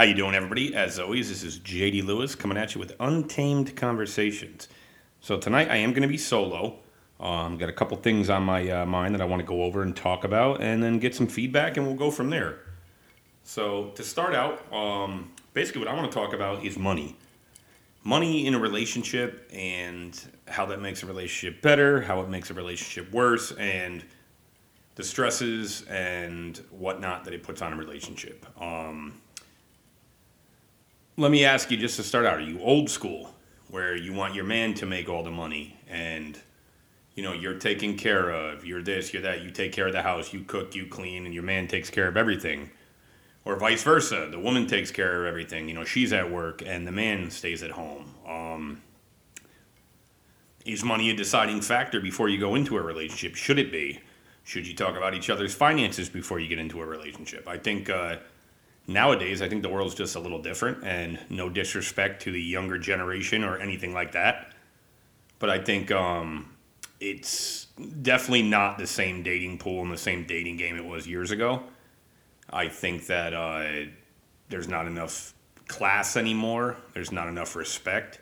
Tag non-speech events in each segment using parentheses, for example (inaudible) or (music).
How you doing, everybody? As always, this is JD Lewis coming at you with Untamed Conversations. So tonight I am going to be solo. Um, got a couple things on my uh, mind that I want to go over and talk about, and then get some feedback, and we'll go from there. So to start out, um, basically what I want to talk about is money. Money in a relationship and how that makes a relationship better, how it makes a relationship worse, and the stresses and whatnot that it puts on a relationship. Um, let me ask you just to start out are you old school where you want your man to make all the money and you know you're taken care of you're this you're that you take care of the house you cook you clean and your man takes care of everything? Or vice versa the woman takes care of everything you know she's at work and the man stays at home. Um, is money a deciding factor before you go into a relationship? Should it be? Should you talk about each other's finances before you get into a relationship? I think uh, nowadays, I think the world's just a little different, and no disrespect to the younger generation or anything like that. But I think um, it's definitely not the same dating pool and the same dating game it was years ago. I think that uh, there's not enough class anymore, there's not enough respect,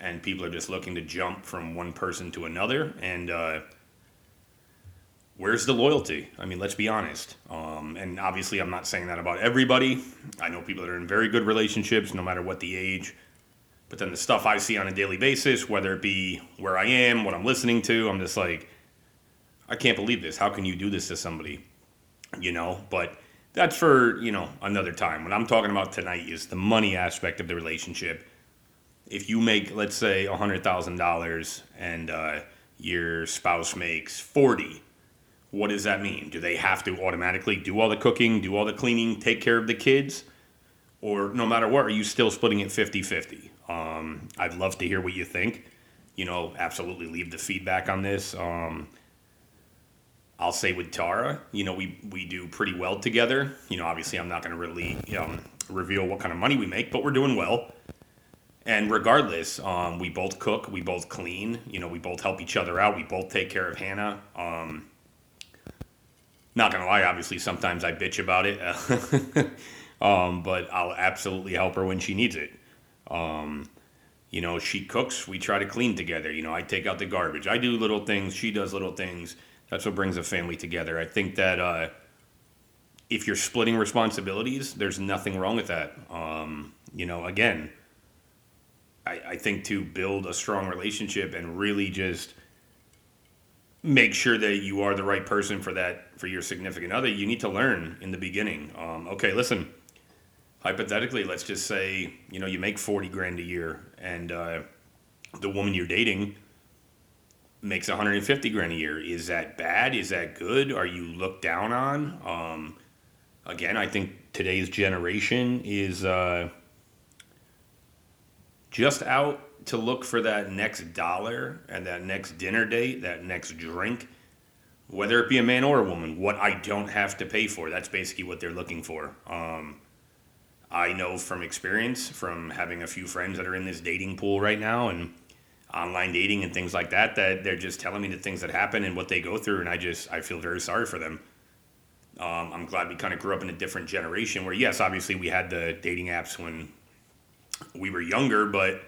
and people are just looking to jump from one person to another. And uh, where's the loyalty? I mean, let's be honest. Um, and obviously, I'm not saying that about everybody. I know people that are in very good relationships, no matter what the age. But then the stuff I see on a daily basis, whether it be where I am, what I'm listening to, I'm just like, I can't believe this. How can you do this to somebody? You know, but that's for, you know, another time. What I'm talking about tonight is the money aspect of the relationship. If you make, let's say, $100,000 and uh, your spouse makes 40, what does that mean? Do they have to automatically do all the cooking, do all the cleaning, take care of the kids? Or no matter what, are you still splitting it 50 50? Um, I'd love to hear what you think. You know, absolutely leave the feedback on this. Um, I'll say with Tara, you know, we, we do pretty well together. You know, obviously, I'm not going to really um, reveal what kind of money we make, but we're doing well. And regardless, um, we both cook, we both clean, you know, we both help each other out, we both take care of Hannah. Um, not gonna lie, obviously sometimes I bitch about it, (laughs) um, but I'll absolutely help her when she needs it. Um, you know, she cooks, we try to clean together. You know, I take out the garbage. I do little things, she does little things. That's what brings a family together. I think that uh, if you're splitting responsibilities, there's nothing wrong with that. Um, you know, again, I, I think to build a strong relationship and really just make sure that you are the right person for that for your significant other. You need to learn in the beginning. Um, okay listen hypothetically let's just say you know you make 40 grand a year and uh, the woman you're dating makes 150 grand a year. Is that bad? Is that good? Are you looked down on? Um, again i think today's generation is uh, just out to look for that next dollar and that next dinner date, that next drink, whether it be a man or a woman, what I don't have to pay for. That's basically what they're looking for. Um, I know from experience, from having a few friends that are in this dating pool right now and online dating and things like that, that they're just telling me the things that happen and what they go through, and I just I feel very sorry for them. Um, I'm glad we kind of grew up in a different generation where, yes, obviously we had the dating apps when we were younger, but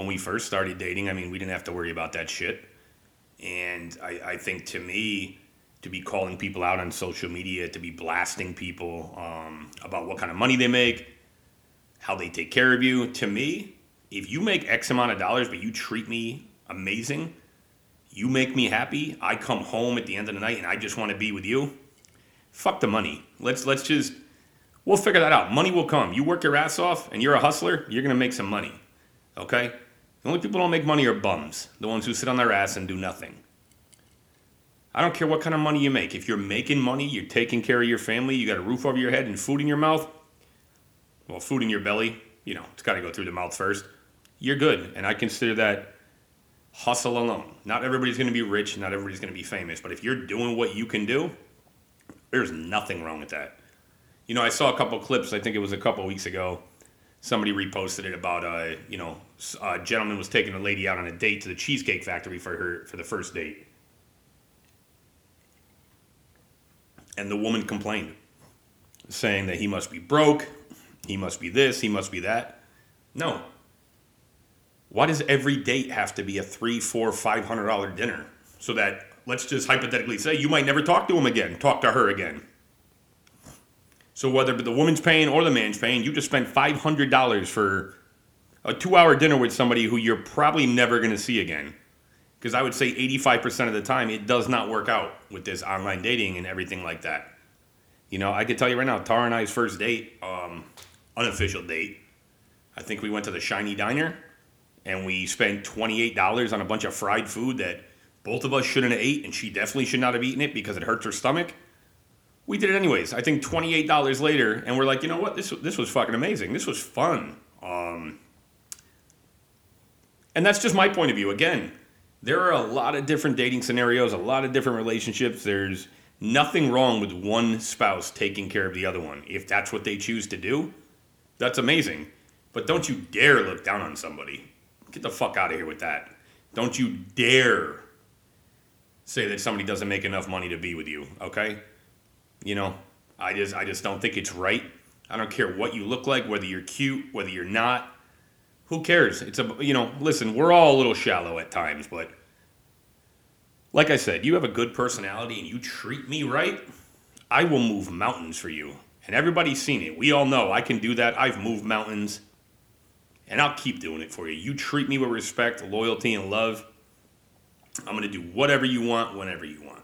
when we first started dating, I mean, we didn't have to worry about that shit. And I, I think to me, to be calling people out on social media, to be blasting people um, about what kind of money they make, how they take care of you, to me, if you make X amount of dollars, but you treat me amazing, you make me happy, I come home at the end of the night and I just want to be with you. Fuck the money. Let's let's just we'll figure that out. Money will come. You work your ass off and you're a hustler, you're gonna make some money. Okay? The only people who don't make money are bums, the ones who sit on their ass and do nothing. I don't care what kind of money you make. If you're making money, you're taking care of your family, you got a roof over your head and food in your mouth, well, food in your belly, you know, it's got to go through the mouth first. You're good. And I consider that hustle alone. Not everybody's going to be rich, not everybody's going to be famous, but if you're doing what you can do, there's nothing wrong with that. You know, I saw a couple clips, I think it was a couple weeks ago, somebody reposted it about uh, you know a gentleman was taking a lady out on a date to the cheesecake factory for her for the first date and the woman complained saying that he must be broke He must be this, he must be that. No. Why does every date have to be a three, four, five hundred dollar dinner? So that let's just hypothetically say you might never talk to him again, talk to her again. So whether the woman's paying or the man's paying, you just spent five hundred dollars for a two hour dinner with somebody who you're probably never gonna see again because I would say 85% of the time it does not work out with this online dating and everything like that. You know, I could tell you right now, Tara and I's first date, um, unofficial date, I think we went to the Shiny Diner and we spent $28 on a bunch of fried food that both of us shouldn't have ate and she definitely should not have eaten it because it hurts her stomach. We did it anyways. I think $28 later and we're like, you know what? This, this was fucking amazing. This was fun. Um, and that's just my point of view. Again, there are a lot of different dating scenarios, a lot of different relationships. There's nothing wrong with one spouse taking care of the other one. If that's what they choose to do, that's amazing. But don't you dare look down on somebody. Get the fuck out of here with that. Don't you dare say that somebody doesn't make enough money to be with you, okay? You know, I just I just don't think it's right. I don't care what you look like, whether you're cute, whether you're not who cares? It's a you know, listen, we're all a little shallow at times, but like I said, you have a good personality and you treat me right, I will move mountains for you. And everybody's seen it. We all know I can do that. I've moved mountains. And I'll keep doing it for you. You treat me with respect, loyalty, and love. I'm going to do whatever you want, whenever you want.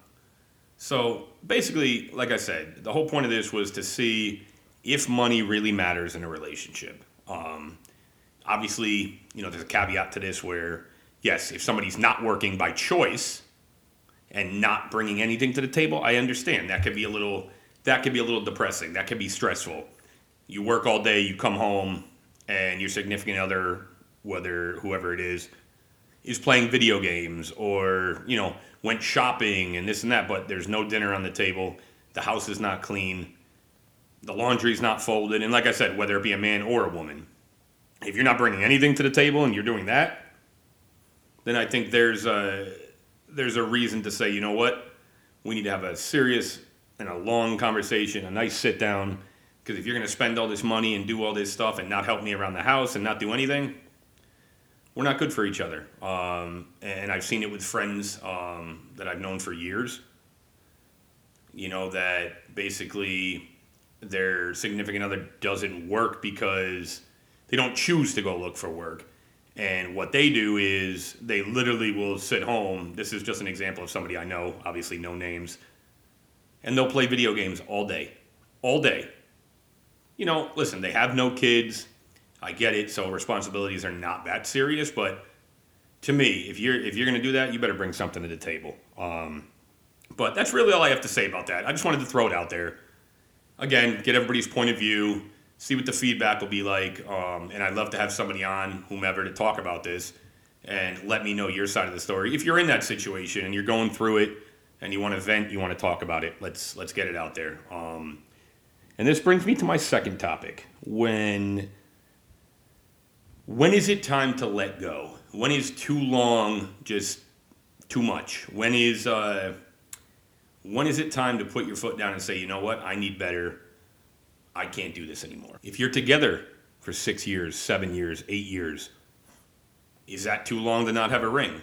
So basically, like I said, the whole point of this was to see if money really matters in a relationship. Um, obviously, you know, there's a caveat to this where, yes, if somebody's not working by choice and not bringing anything to the table, I understand that could be a little that could be a little depressing. That could be stressful. You work all day, you come home, and your significant other, whether whoever it is, is playing video games or you know went shopping and this and that, but there's no dinner on the table. The house is not clean. The laundry's not folded, and like I said, whether it be a man or a woman, if you're not bringing anything to the table and you're doing that, then I think there's a there's a reason to say, you know what, we need to have a serious and a long conversation, a nice sit down. Because if you're going to spend all this money and do all this stuff and not help me around the house and not do anything, we're not good for each other. Um, and I've seen it with friends um, that I've known for years. You know that basically their significant other doesn't work because they don't choose to go look for work. And what they do is they literally will sit home. This is just an example of somebody I know, obviously, no names. And they'll play video games all day. All day. You know, listen, they have no kids. I get it. So responsibilities are not that serious. But to me, if you're, if you're going to do that, you better bring something to the table. Um, but that's really all I have to say about that. I just wanted to throw it out there. Again, get everybody's point of view see what the feedback will be like. Um, and I'd love to have somebody on, whomever, to talk about this and let me know your side of the story. If you're in that situation and you're going through it and you want to vent, you want to talk about it, let's let's get it out there. Um, and this brings me to my second topic: when when is it time to let go? When is too long just too much? When is uh, when is it time to put your foot down and say, you know what, I need better I can't do this anymore. If you're together for six years, seven years, eight years, is that too long to not have a ring?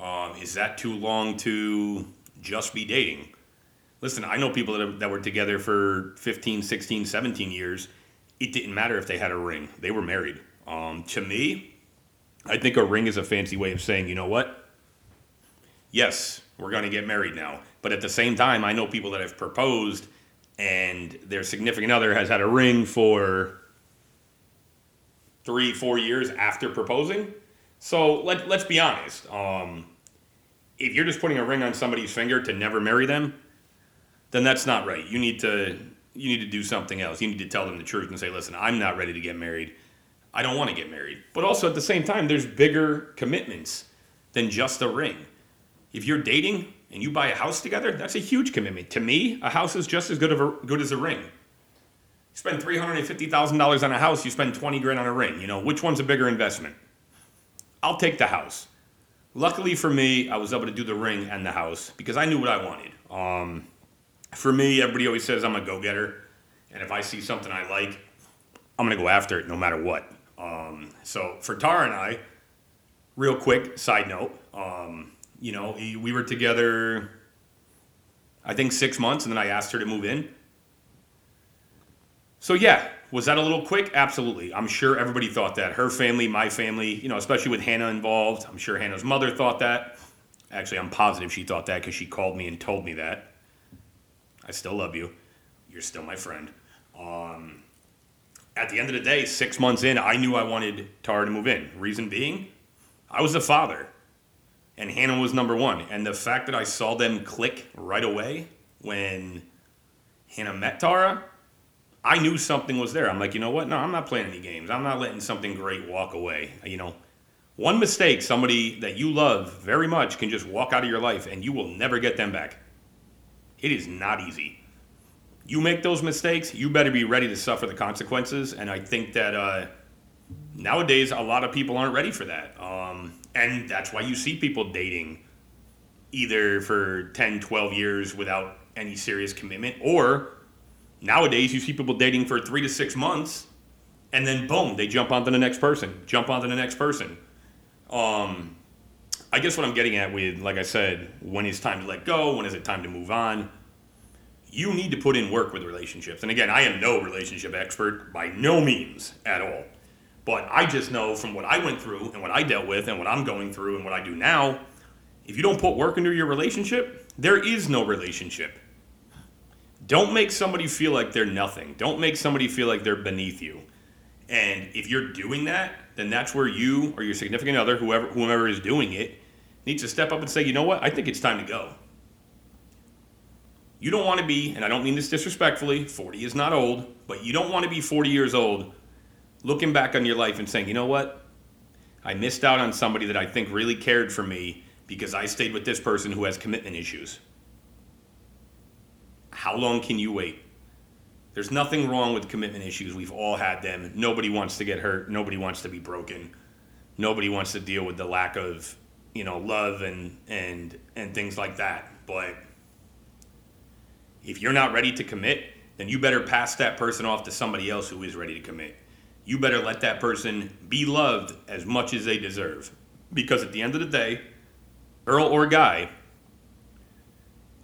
Um, is that too long to just be dating? Listen, I know people that, have, that were together for 15, 16, 17 years. It didn't matter if they had a ring, they were married. Um, to me, I think a ring is a fancy way of saying, you know what? Yes, we're going to get married now. But at the same time, I know people that have proposed and their significant other has had a ring for three, four years after proposing. So let, let's be honest. Um, if you're just putting a ring on somebody's finger to never marry them, then that's not right. You need to you need to do something else. You need to tell them the truth and say, "Listen, I'm not ready to get married. I don't want to get married." But also at the same time, there's bigger commitments than just a ring. If you're dating, and you buy a house together, that's a huge commitment. To me, a house is just as good a, good as a ring. You spend three hundred and fifty thousand dollars on a house, you spend twenty grand on a ring. You know which one's a bigger investment? I'll take the house. Luckily for me, I was able to do the ring and the house because I knew what I wanted. Um, for me, everybody always says I'm a go-getter, and if I see something I like, I'm gonna go after it no matter what. Um, so for Tara and I, real quick side note, um, you know, we were together, I think six months, and then I asked her to move in. So yeah, was that a little quick? Absolutely. I'm sure everybody thought that. Her family, my family, you know, especially with Hannah involved. I'm sure Hannah's mother thought that. Actually, I'm positive she thought that because she called me and told me that. I still love you. You're still my friend. Um, at the end of the day, six months in, I knew I wanted Tara to move in. Reason being, I was the father, and Hannah was number one. And the fact that I saw them click right away when Hannah met Tara, I knew something was there. I'm like, you know what? No, I'm not playing any games. I'm not letting something great walk away. You know, one mistake, somebody that you love very much can just walk out of your life and you will never get them back. It is not easy. You make those mistakes, you better be ready to suffer the consequences. And I think that uh, nowadays, a lot of people aren't ready for that. Um, and that's why you see people dating either for 10, 12 years without any serious commitment, or nowadays you see people dating for three to six months and then boom, they jump onto the next person, jump onto the next person. Um, I guess what I'm getting at with, like I said, when is time to let go? When is it time to move on? You need to put in work with relationships. And again, I am no relationship expert by no means at all. But I just know from what I went through and what I dealt with and what I'm going through and what I do now, if you don't put work into your relationship, there is no relationship. Don't make somebody feel like they're nothing. Don't make somebody feel like they're beneath you. And if you're doing that, then that's where you or your significant other, whoever whomever is doing it, needs to step up and say, you know what, I think it's time to go. You don't want to be, and I don't mean this disrespectfully, 40 is not old, but you don't want to be 40 years old looking back on your life and saying, you know what, I missed out on somebody that I think really cared for me because I stayed with this person who has commitment issues. How long can you wait? There's nothing wrong with commitment issues. We've all had them. Nobody wants to get hurt. Nobody wants to be broken. Nobody wants to deal with the lack of, you know, love and and and things like that. But if you're not ready to commit, then you better pass that person off to somebody else who is ready to commit. You better let that person be loved as much as they deserve. Because at the end of the day, girl or guy,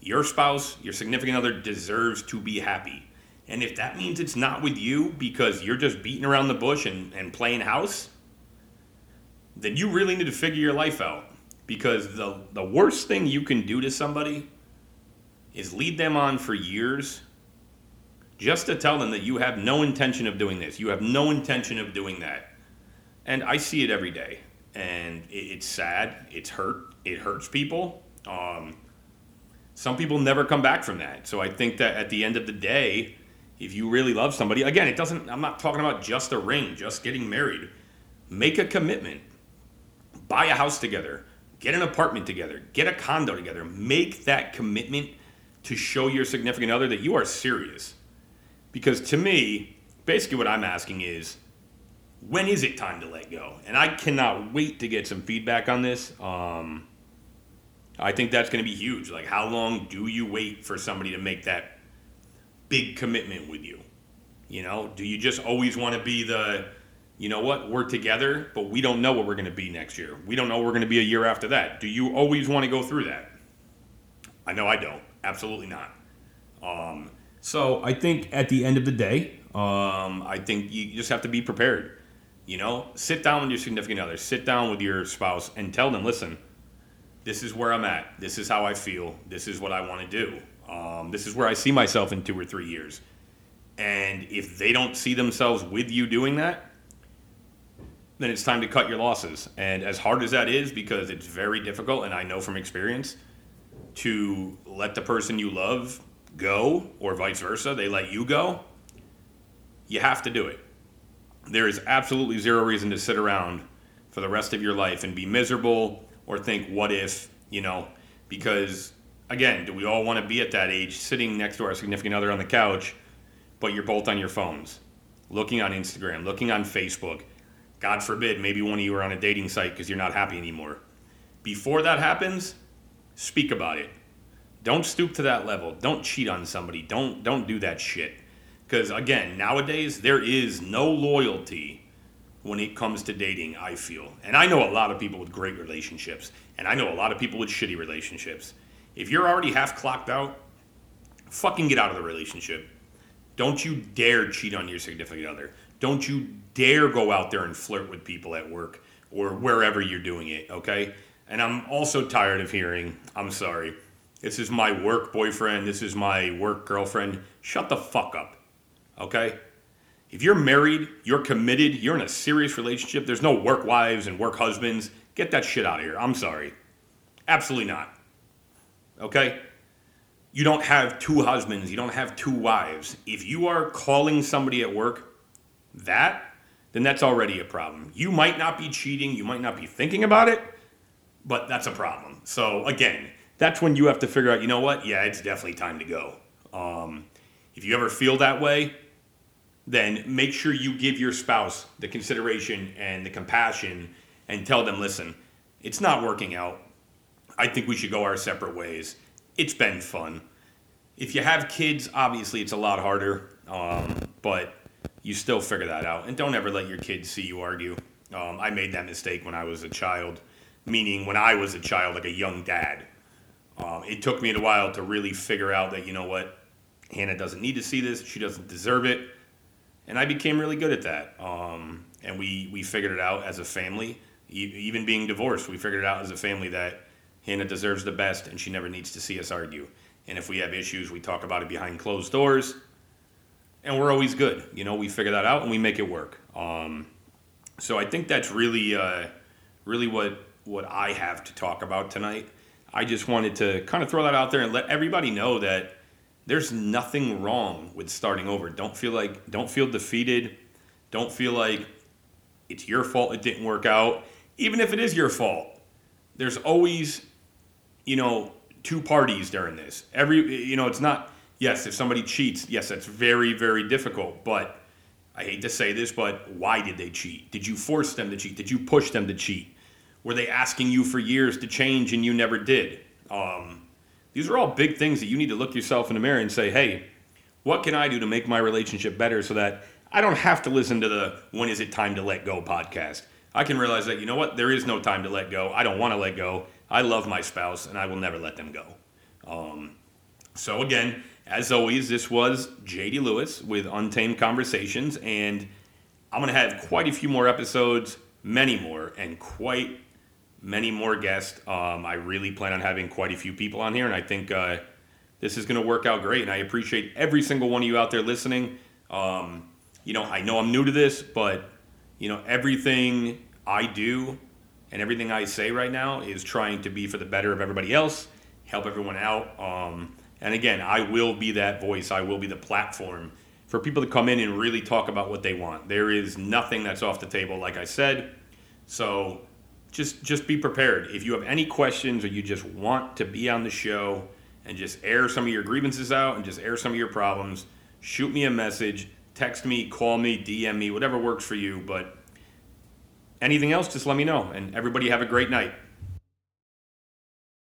your spouse, your significant other deserves to be happy. And if that means it's not with you because you're just beating around the bush and, and playing house, then you really need to figure your life out. Because the, the worst thing you can do to somebody is lead them on for years just to tell them that you have no intention of doing this. You have no intention of doing that. And I see it every day. And it's sad. It's hurt. It hurts people. Um, some people never come back from that. So I think that at the end of the day, if you really love somebody, again, it doesn't, I'm not talking about just a ring, just getting married. Make a commitment. Buy a house together. Get an apartment together. Get a condo together. Make that commitment to show your significant other that you are serious. Because to me, basically what I'm asking is, when is it time to let go? And I cannot wait to get some feedback on this. Um, I think that's going to be huge. Like, how long do you wait for somebody to make that big commitment with you? You know, do you just always want to be the, you know what, we're together, but we don't know what we're going to be next year. We don't know we're going to be a year after that. Do you always want to go through that? I know I don't. Absolutely not. Um, so I think at the end of the day, um, I think you just have to be prepared. You know, sit down with your significant other, sit down with your spouse, and tell them, listen, this is where I'm at. This is how I feel. This is what I want to do. Um, this is where I see myself in two or three years. And if they don't see themselves with you doing that, then it's time to cut your losses. And as hard as that is, because it's very difficult, and I know from experience, to let the person you love go, or vice versa, they let you go, you have to do it. There is absolutely zero reason to sit around for the rest of your life and be miserable or think, what if, you know, because again, do we all want to be at that age sitting next to our significant other on the couch, but you're both on your phones, looking on Instagram, looking on Facebook? God forbid, maybe one of you are on a dating site because you're not happy anymore. Before that happens, speak about it. Don't stoop to that level. Don't cheat on somebody. Don't don't do that shit. Because again, nowadays there is no loyalty when it comes to dating, I feel. And I know a lot of people with great relationships, and I know a lot of people with shitty relationships. If you're already half clocked out, fucking get out of the relationship. Don't you dare cheat on your significant other. Don't you dare go out there and flirt with people at work or wherever you're doing it, okay? And I'm also tired of hearing, I'm sorry, this is my work boyfriend, this is my work girlfriend. Shut the fuck up, okay? If you're married, you're committed, you're in a serious relationship, there's no work wives and work husbands. Get that shit out of here. I'm sorry. Absolutely not. Okay? You don't have two husbands, you don't have two wives. If you are calling somebody at work that, then that's already a problem. You might not be cheating, you might not be thinking about it, but that's a problem. So again, that's when you have to figure out, you know what? Yeah, it's definitely time to go. Um, if you ever feel that way, then make sure you give your spouse the consideration and the compassion and tell them, listen, it's not working out. I think we should go our separate ways. It's been fun. If you have kids, obviously it's a lot harder, um, but you still figure that out. And don't ever let your kids see you argue. Um, I made that mistake when I was a child, meaning when I was a child, like a young dad. Um, it took me a while to really figure out that, you know what, Hannah doesn't need to see this. She doesn't deserve it and I became really good at that. Um, and we we figured it out as a family. E- even being divorced, we figured it out as a family that Hannah deserves the best, and she never needs to see us argue. And if we have issues, we talk about it behind closed doors, and we're always good. You know, we figure that out and we make it work. Um, so I think that's really uh, really what what I have to talk about tonight. I just wanted to kind of throw that out there and let everybody know that there's nothing wrong with starting over. Don't feel like don't feel defeated. Don't feel like it's your fault it didn't work out. Even if it is your fault, there's always you know two parties during this. Every you know it's not yes, if somebody cheats, yes, that's very very difficult, but I hate to say this, but why did they cheat? Did you force them to cheat? Did you push them to cheat? Were they asking you for years to change and you never did? Um, these are all big things that you need to look yourself in the mirror and say, hey, what can I do to make my relationship better so that I don't have to listen to the when is it time to let go podcast. I can realize that, you know what, there is no time to let go. I don't want to let go. I love my spouse and I will never let them go. Um, so, again, as always, this was JD Lewis with Untamed Conversations, and I'm going to have quite a few more episodes, many more, and quite many more guests. Um, I really plan on having quite a few people on here, and I think uh, this is going to work out great. And I appreciate every single one of you out there listening. Um, you know, I know I'm new to this, but you know, everything I do and everything I say right now is trying to be for the better of everybody else, help everyone out. Um, and again, I will be that voice. I will be the platform for people to come in and really talk about what they want. There is nothing that's off the table, like I said. So just just be prepared. If you have any questions or you just want to be on the show and just air some of your grievances out and just air some of your problems, shoot me a message, text me, call me, DM me, whatever works for you. But anything else, just let me know. And everybody have a great night.